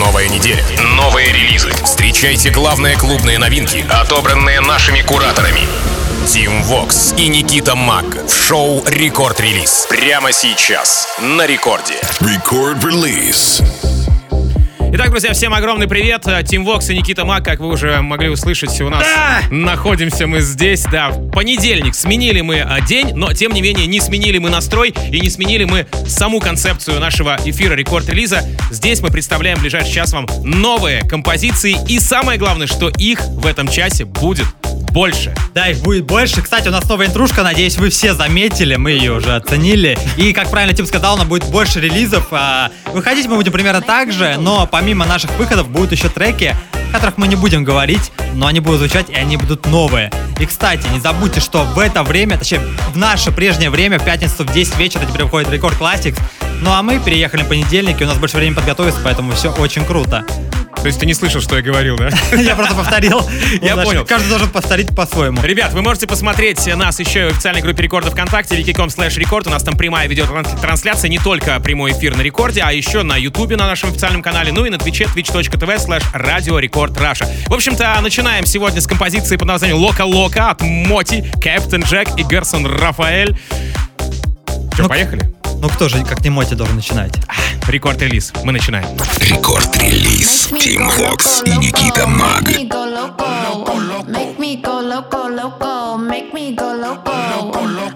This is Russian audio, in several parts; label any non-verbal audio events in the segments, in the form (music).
Новая неделя, новые релизы. Встречайте главные клубные новинки, отобранные нашими кураторами. Тим Вокс и Никита Мак в шоу «Record Release». Прямо сейчас на рекорде. Release. Итак, друзья, всем огромный привет. Тим Вокс и Никита Мак, как вы уже могли услышать, у нас Да! находимся мы здесь, да, в понедельник. Сменили мы а, день, но тем не менее не сменили мы настрой и не сменили мы саму концепцию нашего эфира рекорд-релиза. Здесь мы представляем в ближайший час вам новые композиции и самое главное, что их в этом часе будет больше. Да, их будет больше. Кстати, у нас новая интрушка, надеюсь, вы все заметили, мы ее уже оценили. И, как правильно Тим сказал, у нас будет больше релизов. А, Выходить мы будем примерно так же, но помимо наших выходов будут еще треки, о которых мы не будем говорить, но они будут звучать и они будут новые. И, кстати, не забудьте, что в это время, точнее, в наше прежнее время, в пятницу в 10 вечера теперь выходит Рекорд Classics. Ну а мы переехали в понедельник, и у нас больше времени подготовиться, поэтому все очень круто. То есть ты не слышал, что я говорил, да? (laughs) Я просто повторил. (laughs) Я понял. Каждый должен повторить по-своему. Ребят, вы можете посмотреть нас еще и в официальной группе Рекорда ВКонтакте, vk.com slash record. У нас там прямая видеотрансляция, не только прямой эфир на Рекорде, а еще на Ютубе на нашем официальном канале, ну и на Твиче twitch.tv slash radio Record Russia. В общем-то, начинаем сегодня с композиции под названием Loco Loco от Моти, Кэптен Джек и Герсон Рафаэль. Что, Ну, поехали? Ну кто же, как не Моти, должен начинать? Рекорд-релиз. Мы начинаем. Рекорд Релиз. Тим Вокс и Никита Маг. Make me go loco. Make me go loco, loco. Make me go loco.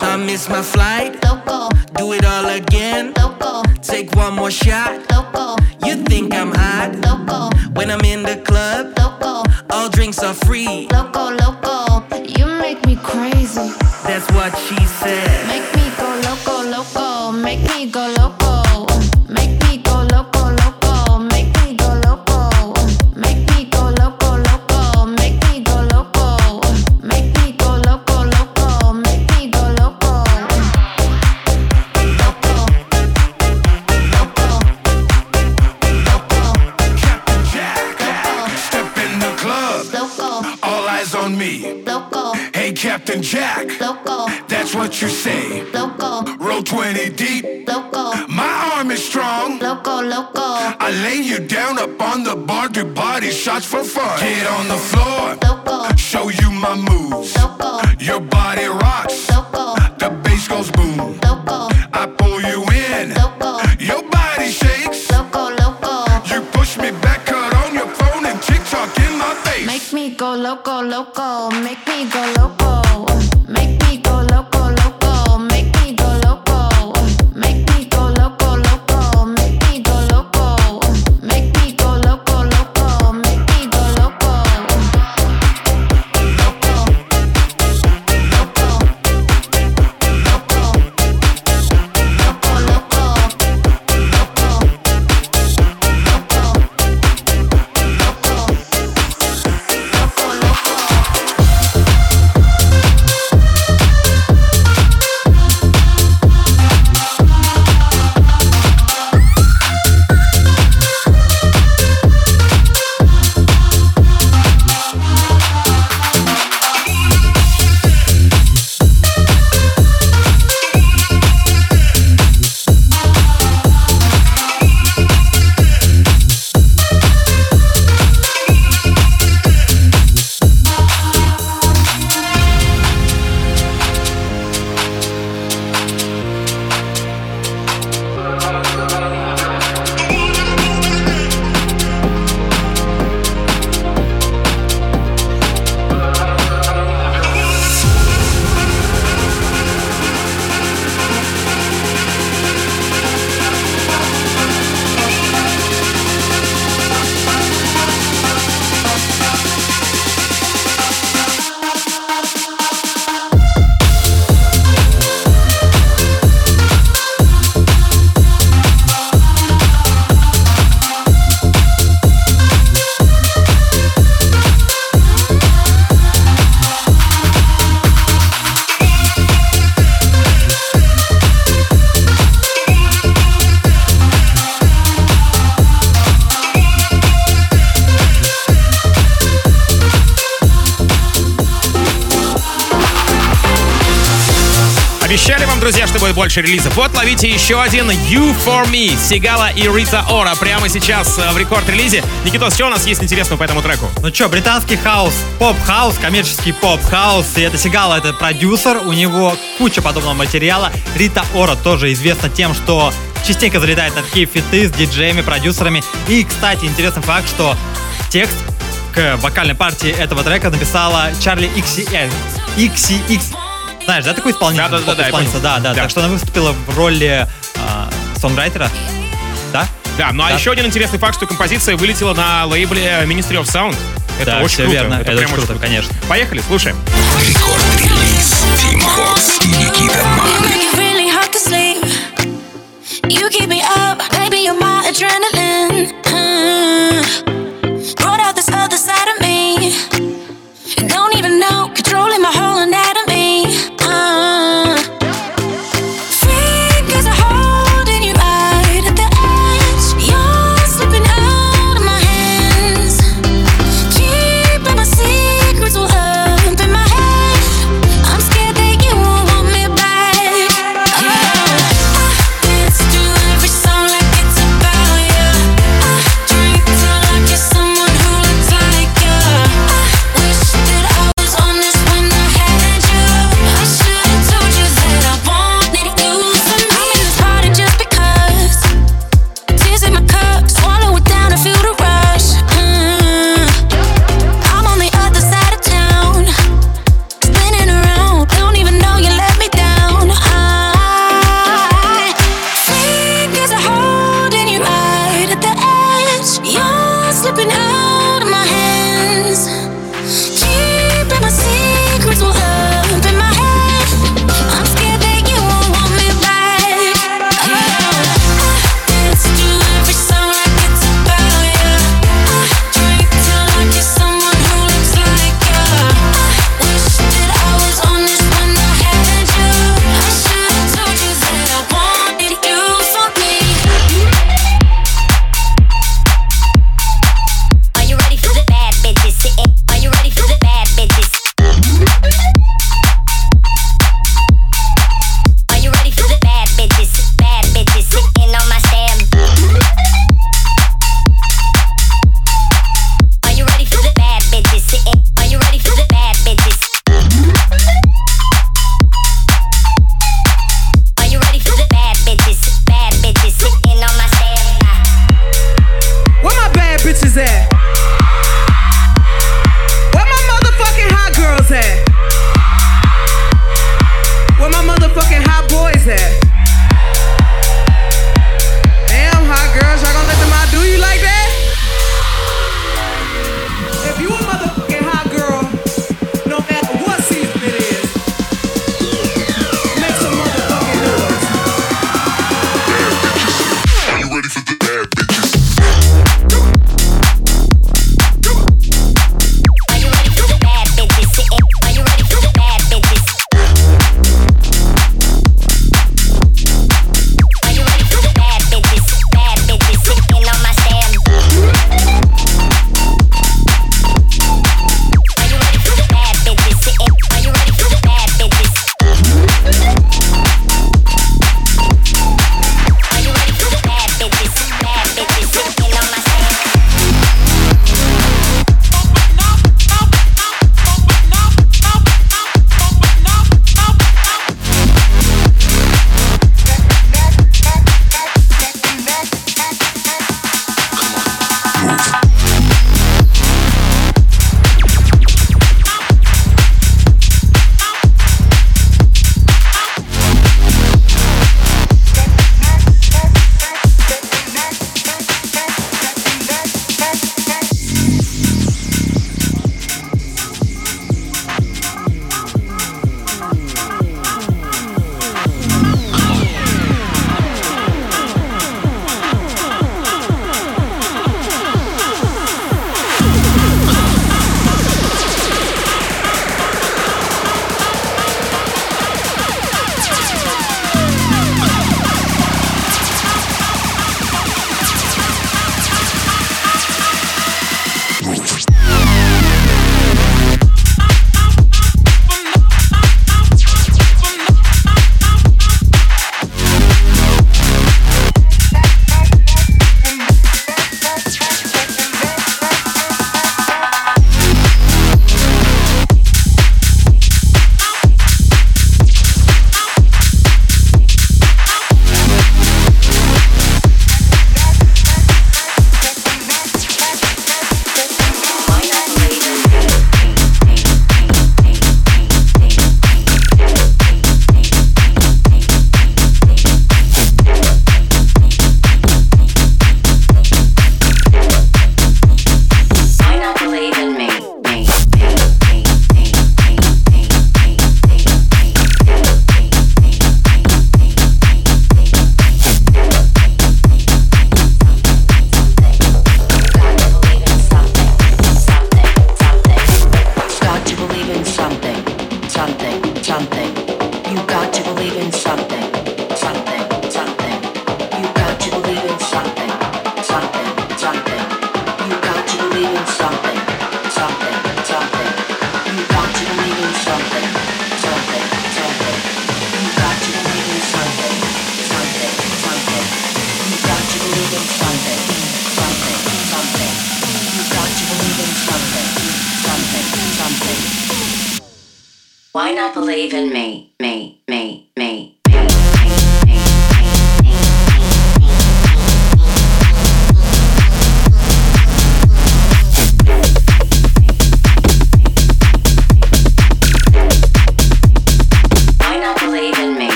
I miss my flight. Loco, Do it all again. loco, Take one more shot. loco, You think I'm hot loco, when I'm in the club? loco, All drinks are free. loco, loco. You make me crazy. That's what she said. Make me shots for fun. Get on the floor. Show you my moves. Your body rocks. The bass goes boom. I pull you in. Your body shakes. You push me back, cut on your phone, and TikTok in my face. Make me go loco, loco. Make больше релизов. Вот ловите еще один You For Me, Сигала и Рита Ора прямо сейчас э, в рекорд-релизе. Никитос, что у нас есть интересного по этому треку? Ну что, британский хаус, поп-хаус, коммерческий поп-хаус. И это Сигала, это продюсер, у него куча подобного материала. Рита Ора тоже известна тем, что частенько залетает на такие фиты с диджеями, продюсерами. И, кстати, интересный факт, что текст к вокальной партии этого трека написала Чарли XCX. XCX. Знаешь, да, такой исполнитель? Да-да-да, я Поп-исполнитель, да, да, Да. Так что она выступила в роли а, сонграйтера. Да? Да, ну а Да. еще один интересный факт, что композиция вылетела на лейбле Ministry of Sound. Это Да, очень всё круто. верно. Это прям очень круто, конечно. Поехали, слушаем. Рекорд-релиз Team Vox и Никита Мак.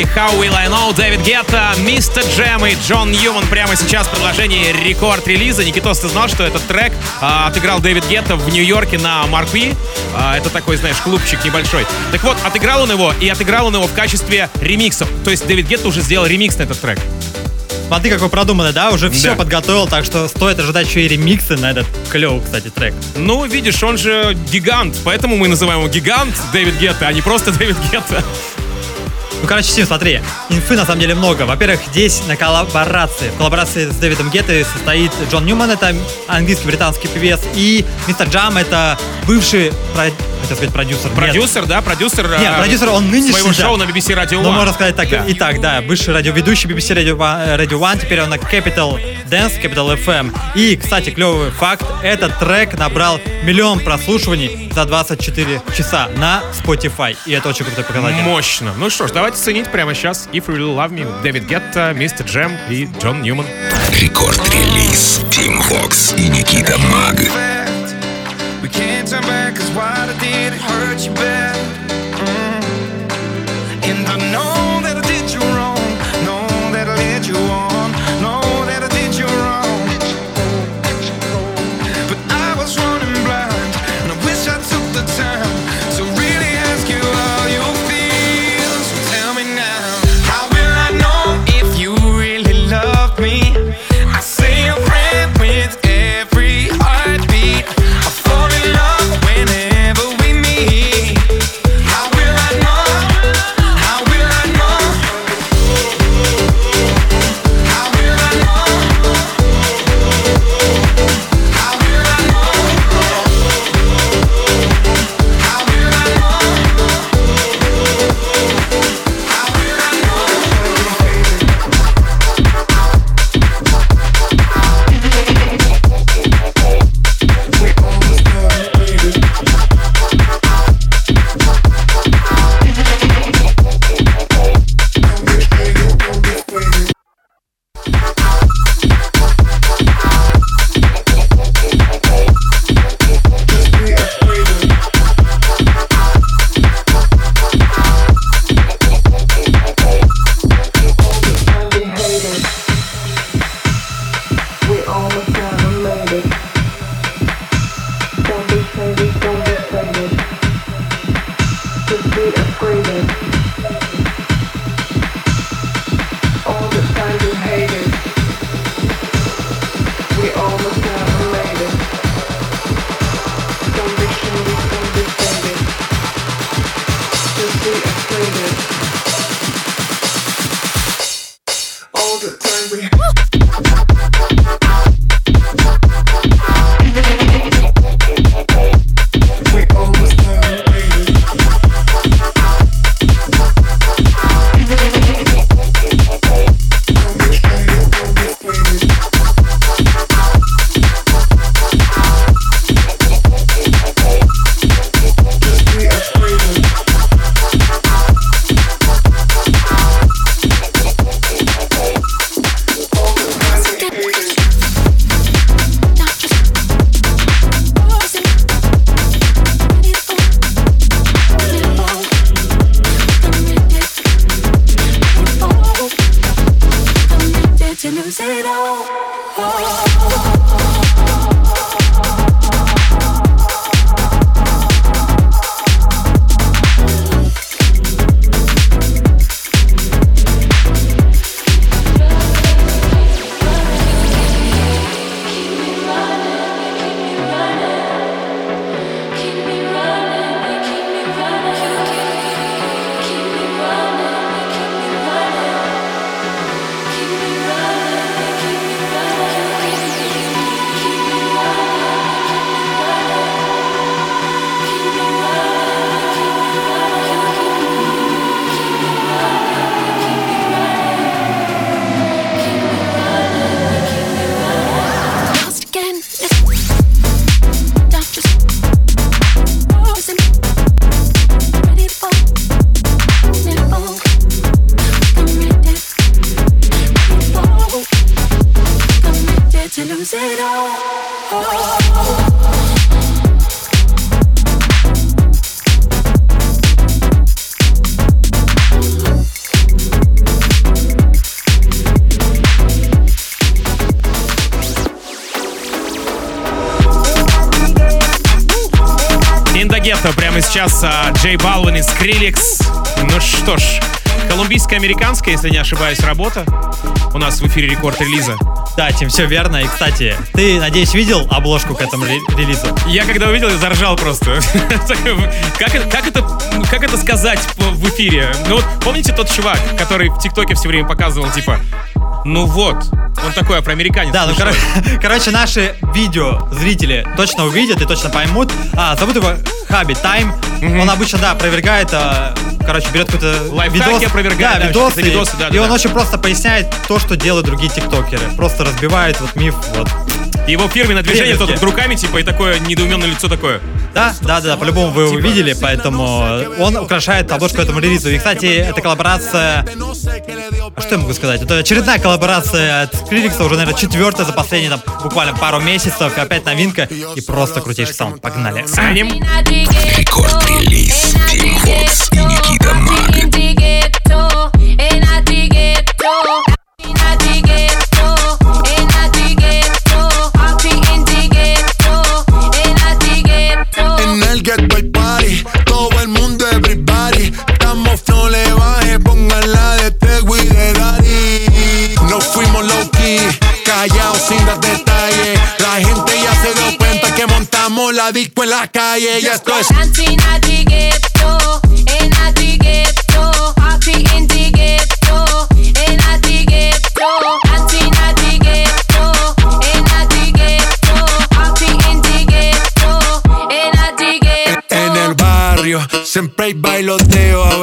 Или How Will I Know, Дэвид Гетта, Мистер Джем и Джон Ньюман прямо сейчас в продолжении рекорд-релиза. Никитос, ты знал, что этот трек а, отыграл Дэвид Гетта в Нью-Йорке на Маркви? А, это такой, знаешь, клубчик небольшой. Так вот, отыграл он его, и отыграл он его в качестве ремиксов. То есть Дэвид Гетта уже сделал ремикс на этот трек. Смотри, какой продуманный, да? Уже все Да. подготовил, так что стоит ожидать еще и ремиксы на этот клевый, кстати, трек. Ну, видишь, он же гигант, поэтому мы называем его гигант Дэвид Гетта, а не просто (laughs) Дэвид Гетта. Ну, короче, Сим, смотри, инфы на самом деле много. Во-первых, здесь на коллаборации. В коллаборации с Дэвидом Геттой состоит Джон Ньюман, это английский британский певец, и Мистер Джам, это бывший, хотел сказать, продюсер. Нет. Продюсер, да, продюсер. Нет, э, продюсер, он нынешний, Своего да. шоу на BBC Radio Ну, One. можно сказать так. Да. Итак, да, бывший радиоведущий BBC Radio One, теперь он на Capital Dance, Capital FM. И, кстати, клевый факт, этот трек набрал миллион прослушиваний за 24 часа на Spotify. И это очень крутой показатель. Мощно. Ну что ж, давайте ценить прямо сейчас If You Really Love Me, Дэвид Гетта, Мистер Джем и Джон Ньюман. Record Release. Тим Вокс и Никита Маг. We can't turn back, cause what I did it hurt you bad. Mm. And I know колумбийско-американская, если не ошибаюсь, работа. У нас в эфире рекорд релиза. Да, Тим, все верно. И, кстати, ты, надеюсь, видел обложку к этому ре- релизу? Я когда увидел, я заржал просто. (laughs) Как это, как это, как это сказать в эфире? Ну вот, помните тот чувак, который в ТикТоке все время показывал, типа, ну вот, он такой афроамериканец. Да, ну, кор- (laughs) короче, наши видео зрители точно увидят и точно поймут. А, зовут его Хаби Тайм. Он обычно, да, опровергает, а, короче, берет какой-то видос. опровергает, да, видосы, видосы, да, и да, он да. очень просто поясняет то, что делают другие тиктокеры. Просто разбивает вот миф, вот. Его фирменное движение, Древности. тот руками, типа, и такое недоуменное лицо такое. Да, да, да, по-любому вы его Типа- видели, поэтому он украшает обложку этому релизу. И, кстати, эта коллаборация... А что я могу сказать? Это очередная коллаборация от Skrillex, уже, наверное, четвертая за последние там, буквально пару месяцев. И опять новинка. И просто крутейший саунд. Погнали. Рекорд-релиз Team Vox En el Gateway Party, todo el mundo, everybody. Estamos flo, le baje, pónganla de Tegui de Daddy. No fuimos low key, callados sin dar detalle. La gente ya se dio cuenta que montamos la disco en la calle. Y esto es.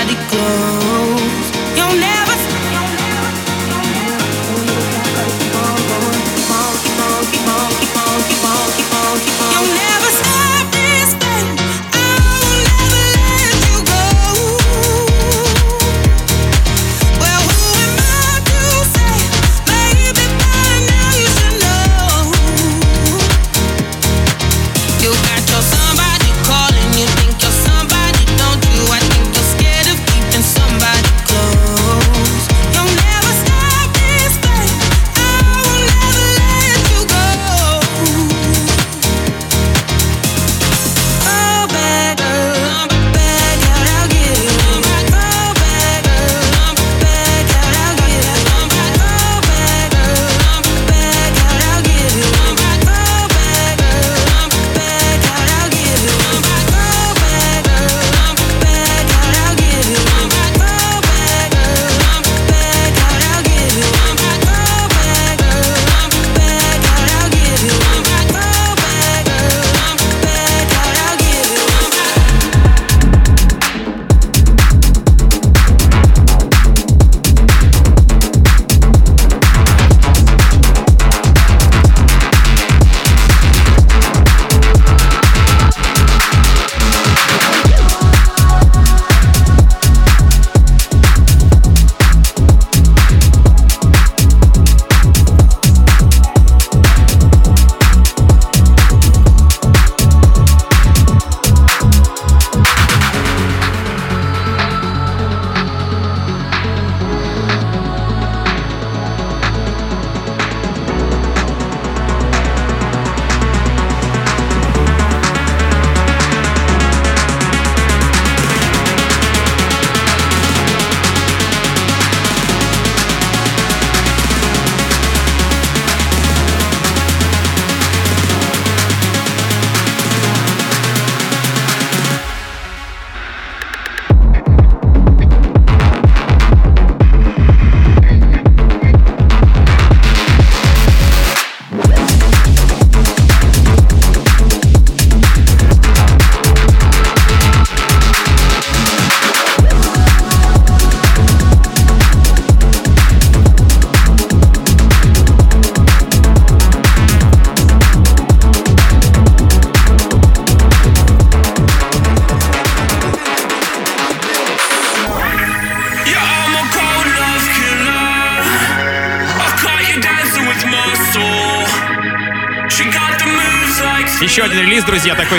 body glow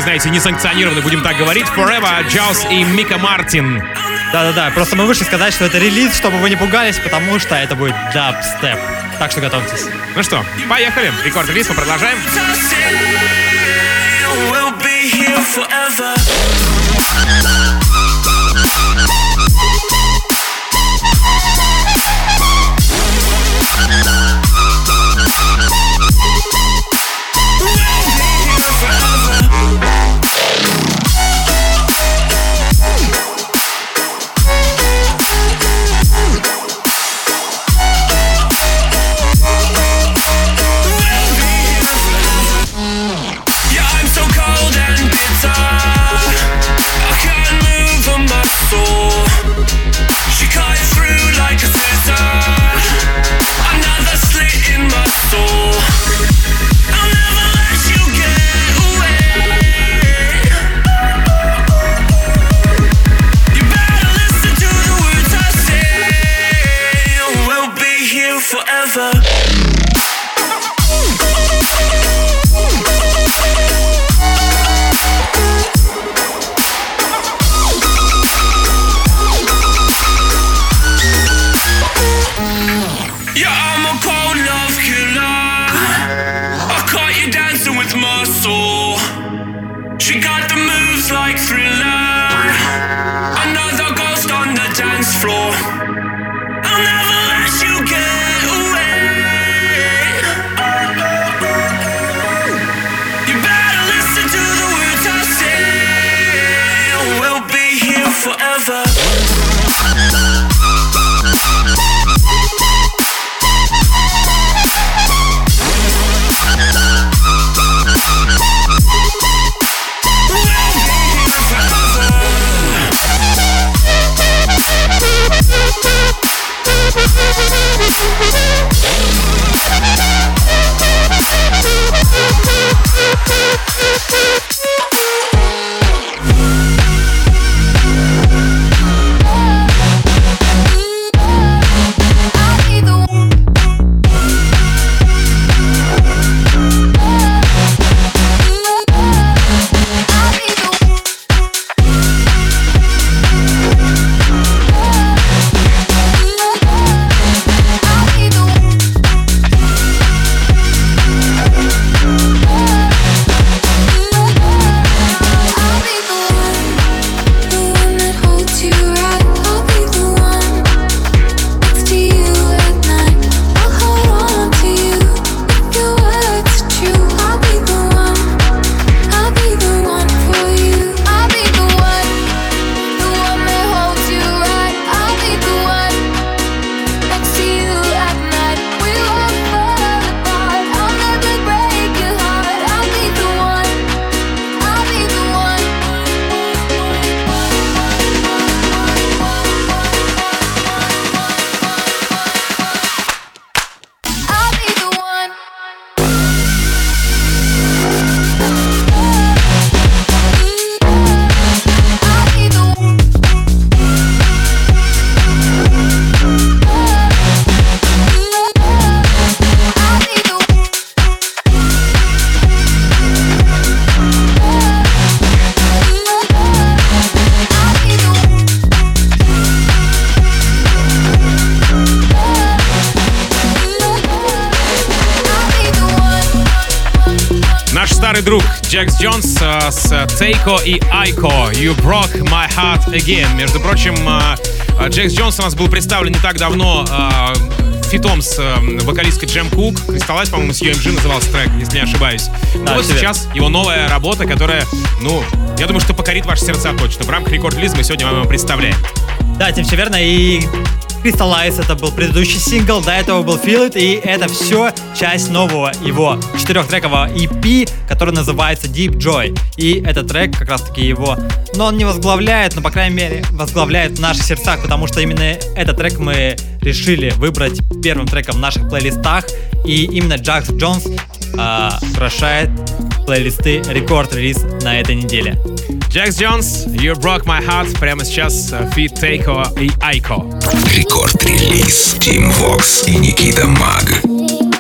вы знаете, несанкционированно, будем так говорить. Forever, Джаус и Мика Мартин. Да-да-да, просто мы вышли сказать, что это релиз, чтобы вы не пугались, потому что это будет дабстеп. Так что готовьтесь. Ну что, поехали. Record Release, мы продолжаем. We'll be here forever. С Тейко и Айко You Broke My Heart Again. Между прочим, э, э, Джекс Джонс у нас был представлен не так давно фитом с э, вокалисткой Джем Кук. Кристаллайз, по-моему, с UMG назывался трек, если не ошибаюсь. Да, вот сейчас его новая работа, которая, ну, я думаю, что покорит ваши сердца точно. В рамках рекорд релиза мы сегодня вам его представляем. Да, Тим, все верно. И Crystallize это был предыдущий сингл, до этого был Feel It, и это все часть нового его четырехтрекового EP, который называется Deep Joy. И этот трек как раз таки его, но он не возглавляет, но по крайней мере возглавляет в наших сердцах, потому что именно этот трек мы решили выбрать первым треком в наших плейлистах, и именно Джакс Джонс а, украшает плейлисты Record Release на этой неделе. Джекс Джонс, You Broke My Heart. Прямо сейчас э, feat Тейко и Айко. Record Release Тим Вокс и Никита Маг.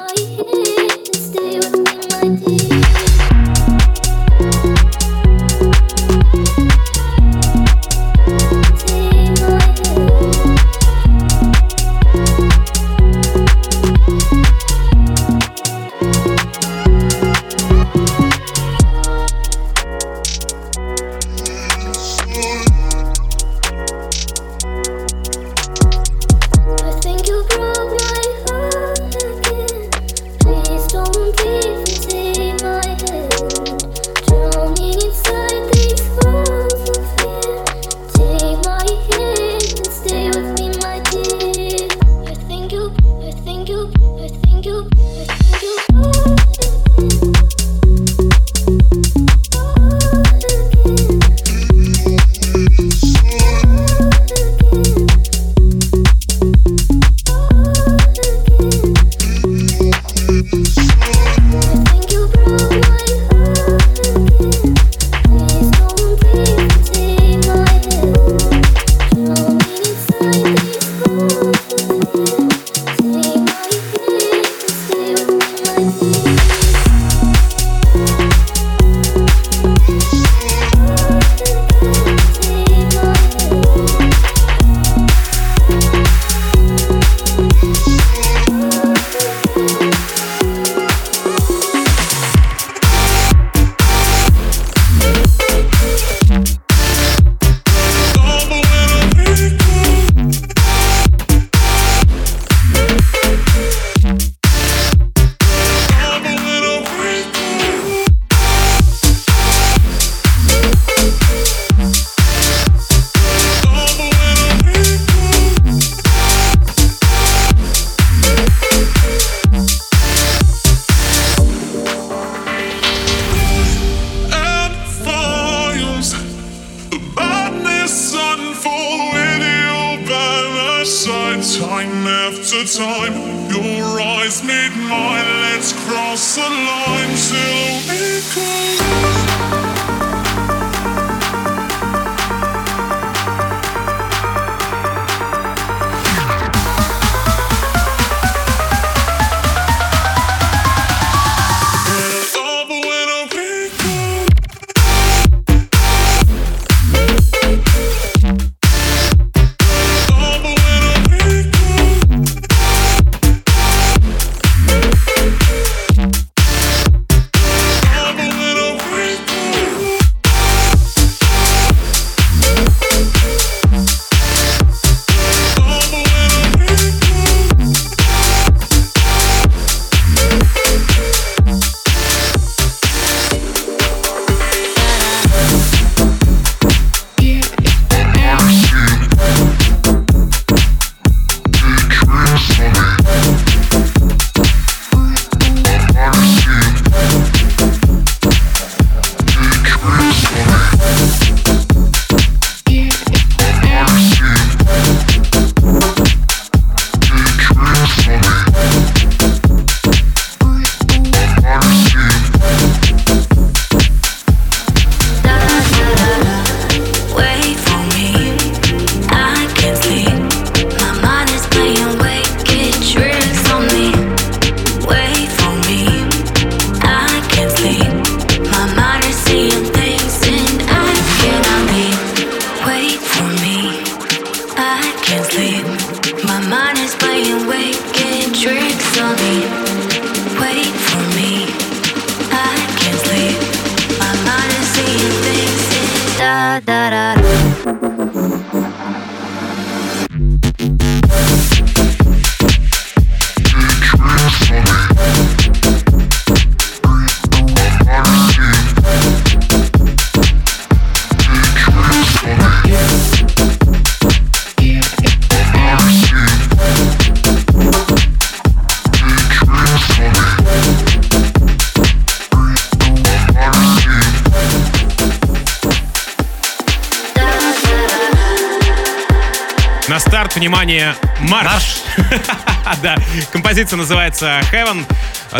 Композиция называется Heaven.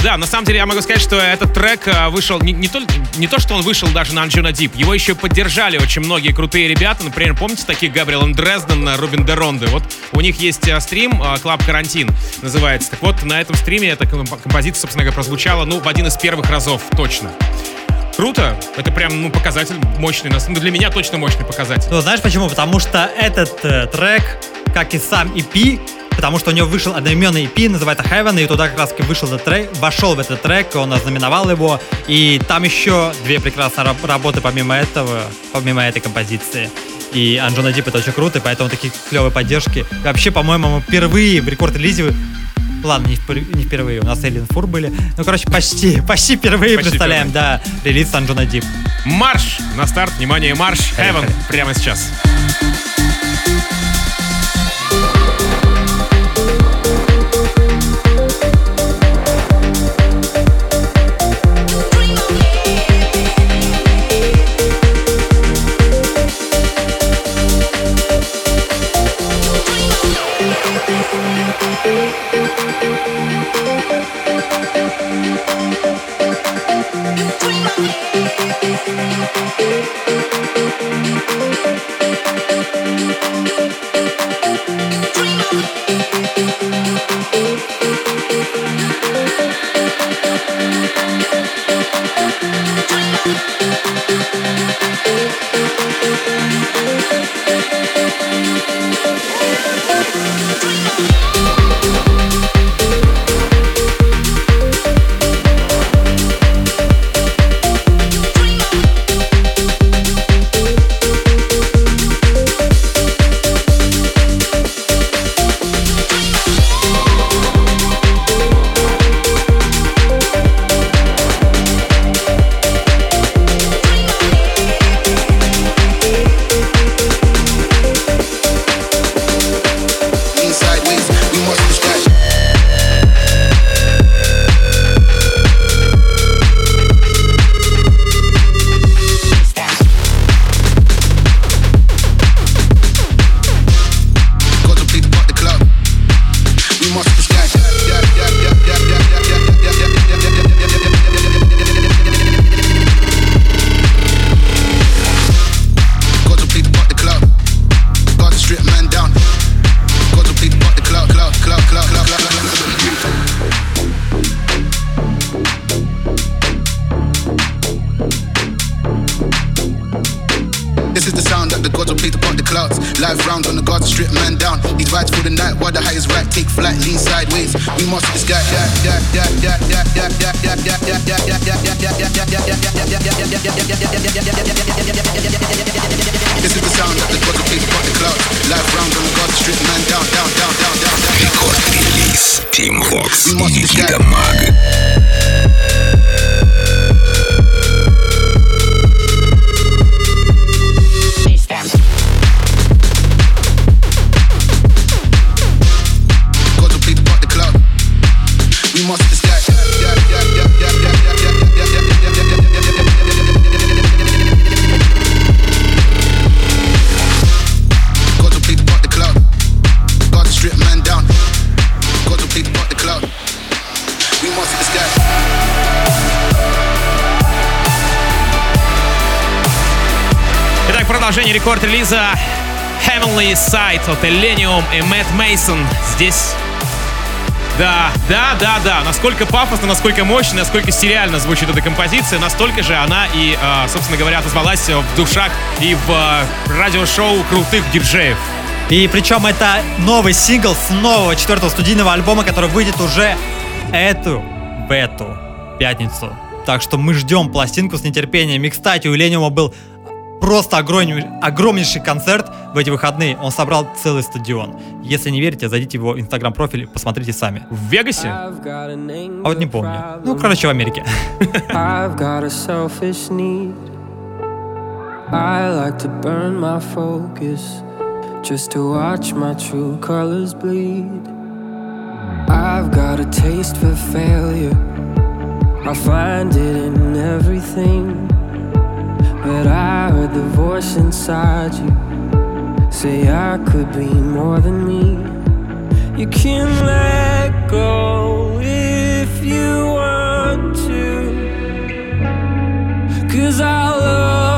Да, на самом деле я могу сказать, что этот трек а, вышел не, не, только, не то, что он вышел даже на Anjuna Deep, его еще поддержали очень многие крутые ребята. Например, помните таких Габриэл Дрезден, Рубин Деронде? Вот у них есть а, стрим, а, Club Карантин называется. Так вот, на этом стриме эта комп- композиция, собственно говоря, прозвучала, ну, в один из первых разов точно. Круто. Это прям, ну, показатель мощный. Ну, для меня точно мощный показатель. Ну, знаешь почему? Потому что этот э, трек, как и сам EP, потому что у него вышел одноименный EP, называется Heaven, и туда как раз вышел этот трек, вошел в этот трек, он ознаменовал его, и там еще две прекрасные раб- работы помимо этого, помимо этой композиции. И Анджона Дип это очень круто, и поэтому такие клевые поддержки. И вообще, по-моему, мы впервые в рекорд-релизе Ладно, не, впер- не впервые, у нас Эллен Фур были. Ну, короче, почти, (laughs) почти впервые Почти представляем, да, релиз Анджона Дип. Марш! На старт, внимание, марш! Heaven Поехали. прямо сейчас. Dream Live round on the guards, strip man down. These vibes for the night, while the high is right, take flight, lean sideways. We must this guy. This is the sound that the gods will play to part the clouds. Live round on the guards, strip man down, down, down, down, down, down. Рекорд-релиз Team Vox We и must this Никита guy. Маг. Продолжение рекорд-релиза Heavenly Sight от Elenium и Мэтт Мейсон. Здесь да, да, да, да. Насколько пафосно, насколько мощно, насколько сериально звучит эта композиция, настолько же она и, а, собственно говоря, отозвалась в душах и в а, радиошоу крутых диджеев. И причем это новый сингл с нового четвертого студийного альбома, который выйдет уже эту, в эту пятницу. Так что мы ждем пластинку с нетерпением. И, кстати, у Лениума был просто огромнейший, огромнейший концерт в эти выходные. Он собрал целый стадион. Если не верите, зайдите в его инстаграм-профиль и посмотрите сами. В Вегасе? А вот не помню. Ну, короче, в Америке. I've got a selfish need. I like to burn my focus just to watch my true colors bleed. I've got a taste for failure. I find it in everything. But I heard the voice inside you say I could be more than me. You can let go if you want to. Cause I love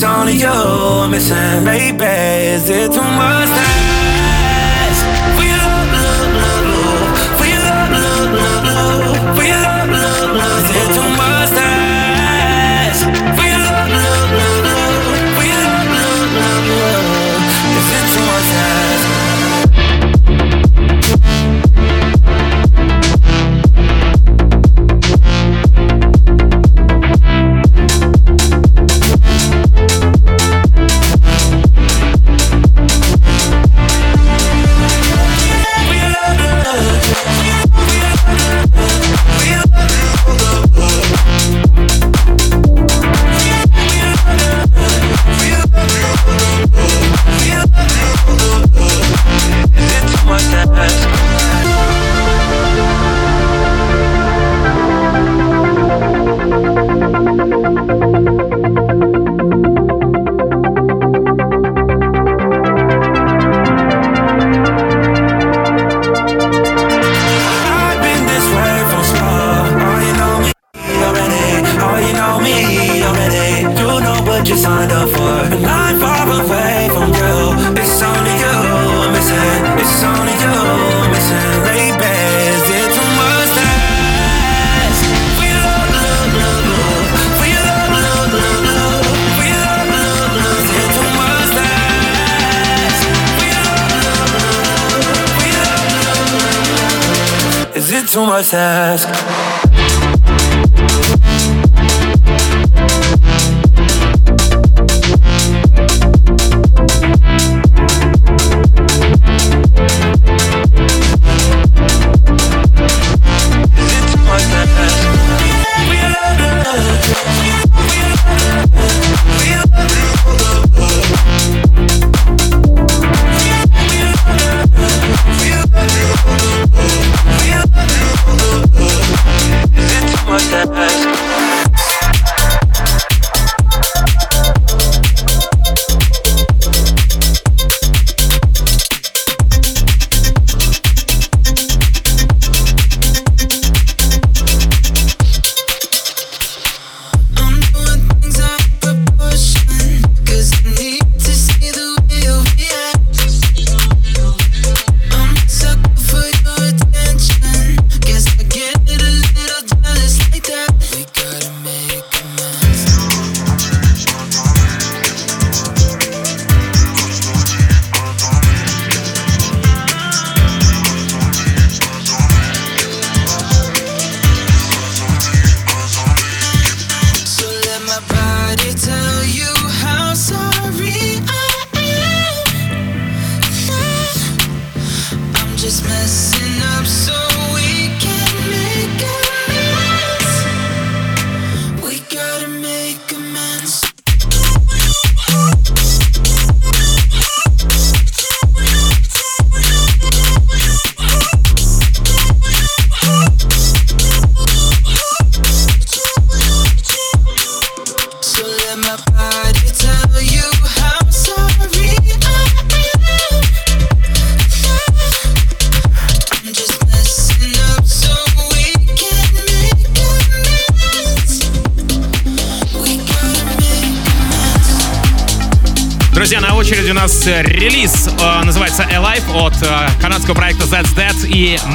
It's only you I'm missing.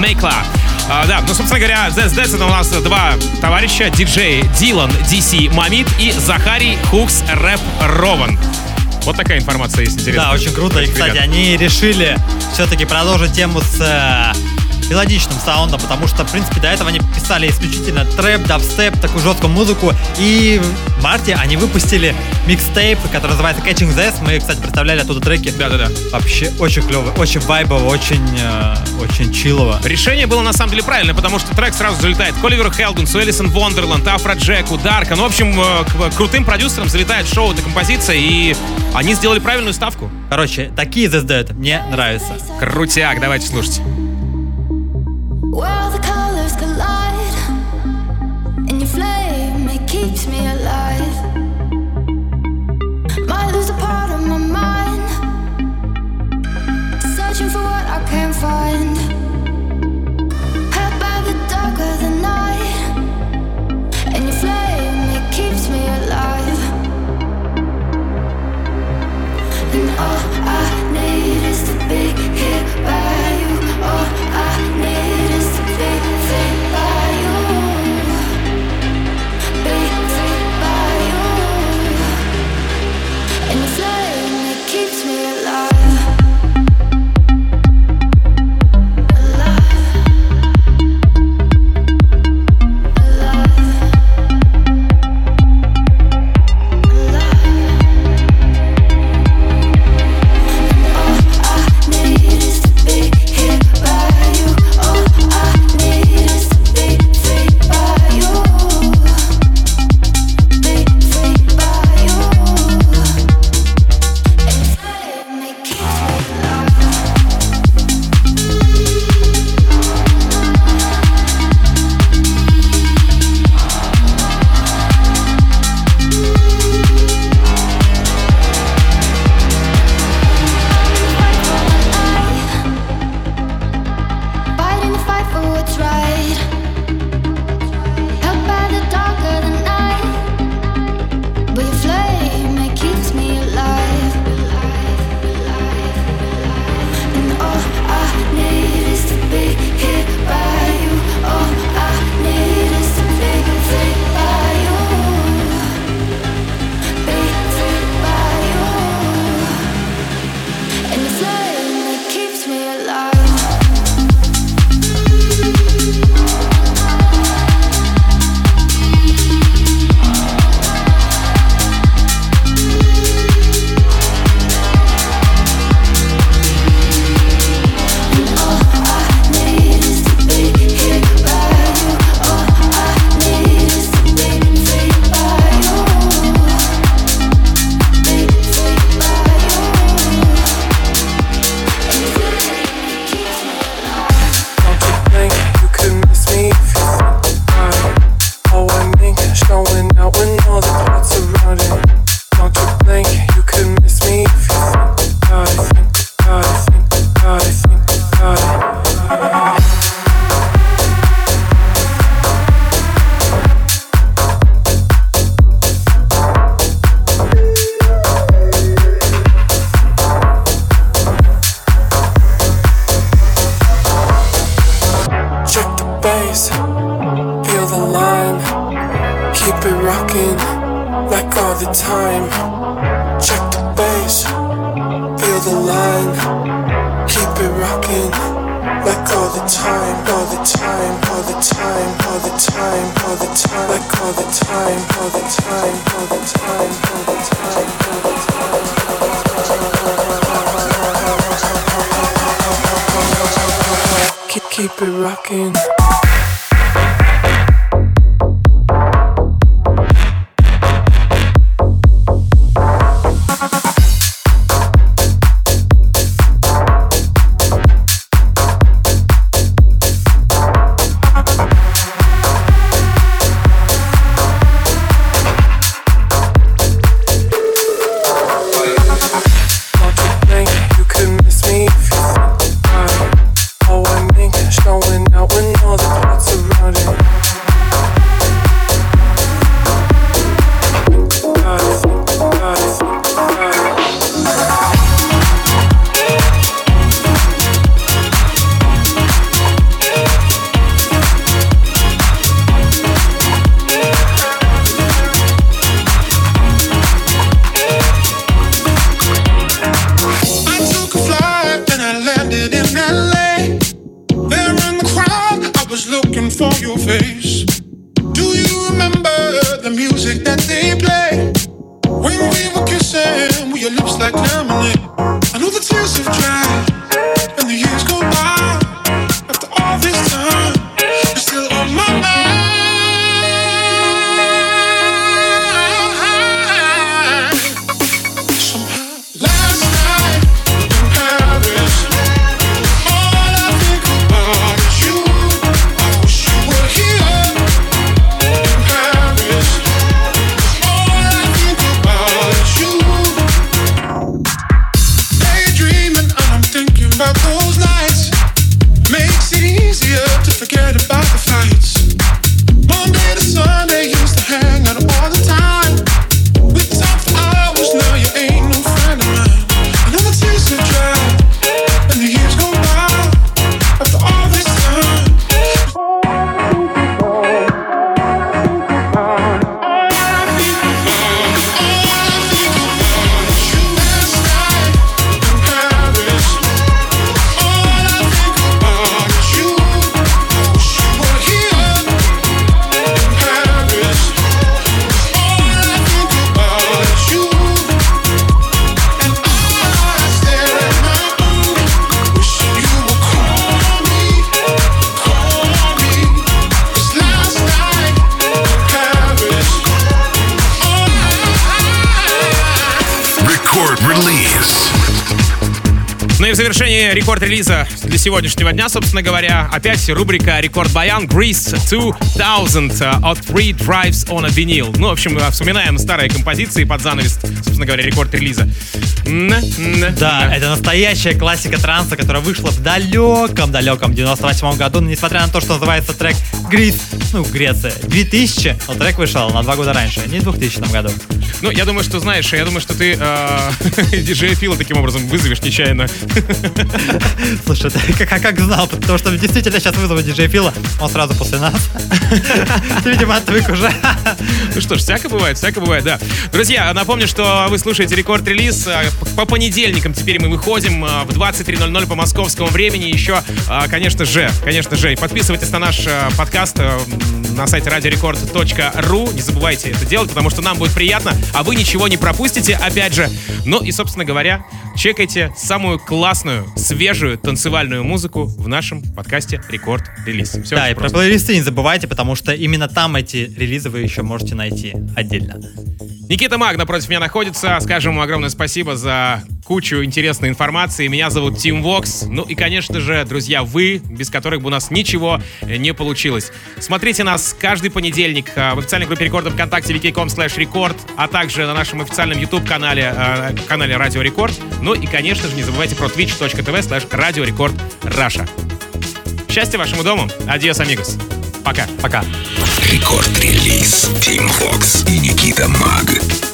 Makela. А, да, ну, собственно говоря, That's Dead это у нас два товарища, диджей Дилан DC Мамит и Захарий Хукс Рэп Рован. Вот такая информация есть интересная. Да, очень круто. И, кстати, Ребят. они решили все-таки продолжить тему с э, мелодичным саундом, потому что, в принципе, до этого они писали исключительно трэп, дабстеп, такую жесткую музыку. И в марте они выпустили микстейп, который называется Catching the S. Мы, кстати, представляли оттуда треки. Да-да-да. Вообще очень клево, очень вайбово, очень, э, очень чилово. Решение было на самом деле правильное, потому что трек сразу залетает к Оливеру Хелденсу, Элисон Вондерланд, Афро Джеку, Дарка. Ну, в общем, э, к крутым продюсерам залетает шоу эта композиция, и они сделали правильную ставку. Короче, такие Dead мне нравятся. Крутяк, давайте слушать. Keeps me alive. Might lose a part of my mind, searching for what I can't find. Завершении рекорд-релиза для сегодняшнего дня, собственно говоря, опять рубрика Рекорд Баян Grease 2000 от Three Drives on a Vinyl. Ну, в общем, э, вспоминаем старые композиции под занавес, собственно говоря, рекорд-релиза. Да, это настоящая классика транса, которая вышла в далеком-далеком 98 году, но несмотря на то, что называется трек Грис, ну, Греция, 2000, но трек вышел на два года раньше, не в 2000 году. Ну, я думаю, что знаешь, я думаю, что ты (laughs) э, диджея Фила таким образом вызовешь нечаянно. (laughs) Слушай, ты как, как знал, потому что действительно сейчас вызову диджей Фила, он сразу после нас. Ты, (laughs) видимо, отвык уже. Ну что ж, всякое бывает, всякое бывает, да. Друзья, напомню, что вы слушаете рекорд-релиз. э, По понедельникам теперь мы выходим в 23.00 по московскому времени. Еще, конечно же, конечно же, подписывайтесь на наш подкаст на сайте radiorecord.ru. Не забывайте это делать, потому что нам будет приятно, а вы ничего не пропустите, опять же. Ну и, собственно говоря, чекайте самую классную, свежую танцевальную музыку в нашем подкасте Record Release. Все Да, и про плейлисты не забывайте, потому что именно там эти релизы вы еще можете найти отдельно. Никита Маг напротив меня находится. Скажем ему огромное спасибо за кучу интересной информации. Меня зовут Тим Вокс. Ну и, конечно же, друзья, вы, без которых бы у нас ничего э, не получилось. Смотрите нас каждый понедельник э, в официальной группе рекордов ВКонтакте vk.com slash record, а также на нашем официальном YouTube-канале э, канале Радио Рекорд. Ну и, конечно же, не забывайте про twitch.tv slash Radio Record Russia. Счастья вашему дому. Адиос, амигос. Пока. Пока. Рекорд-релиз. Тим Фокс и Никита Маг.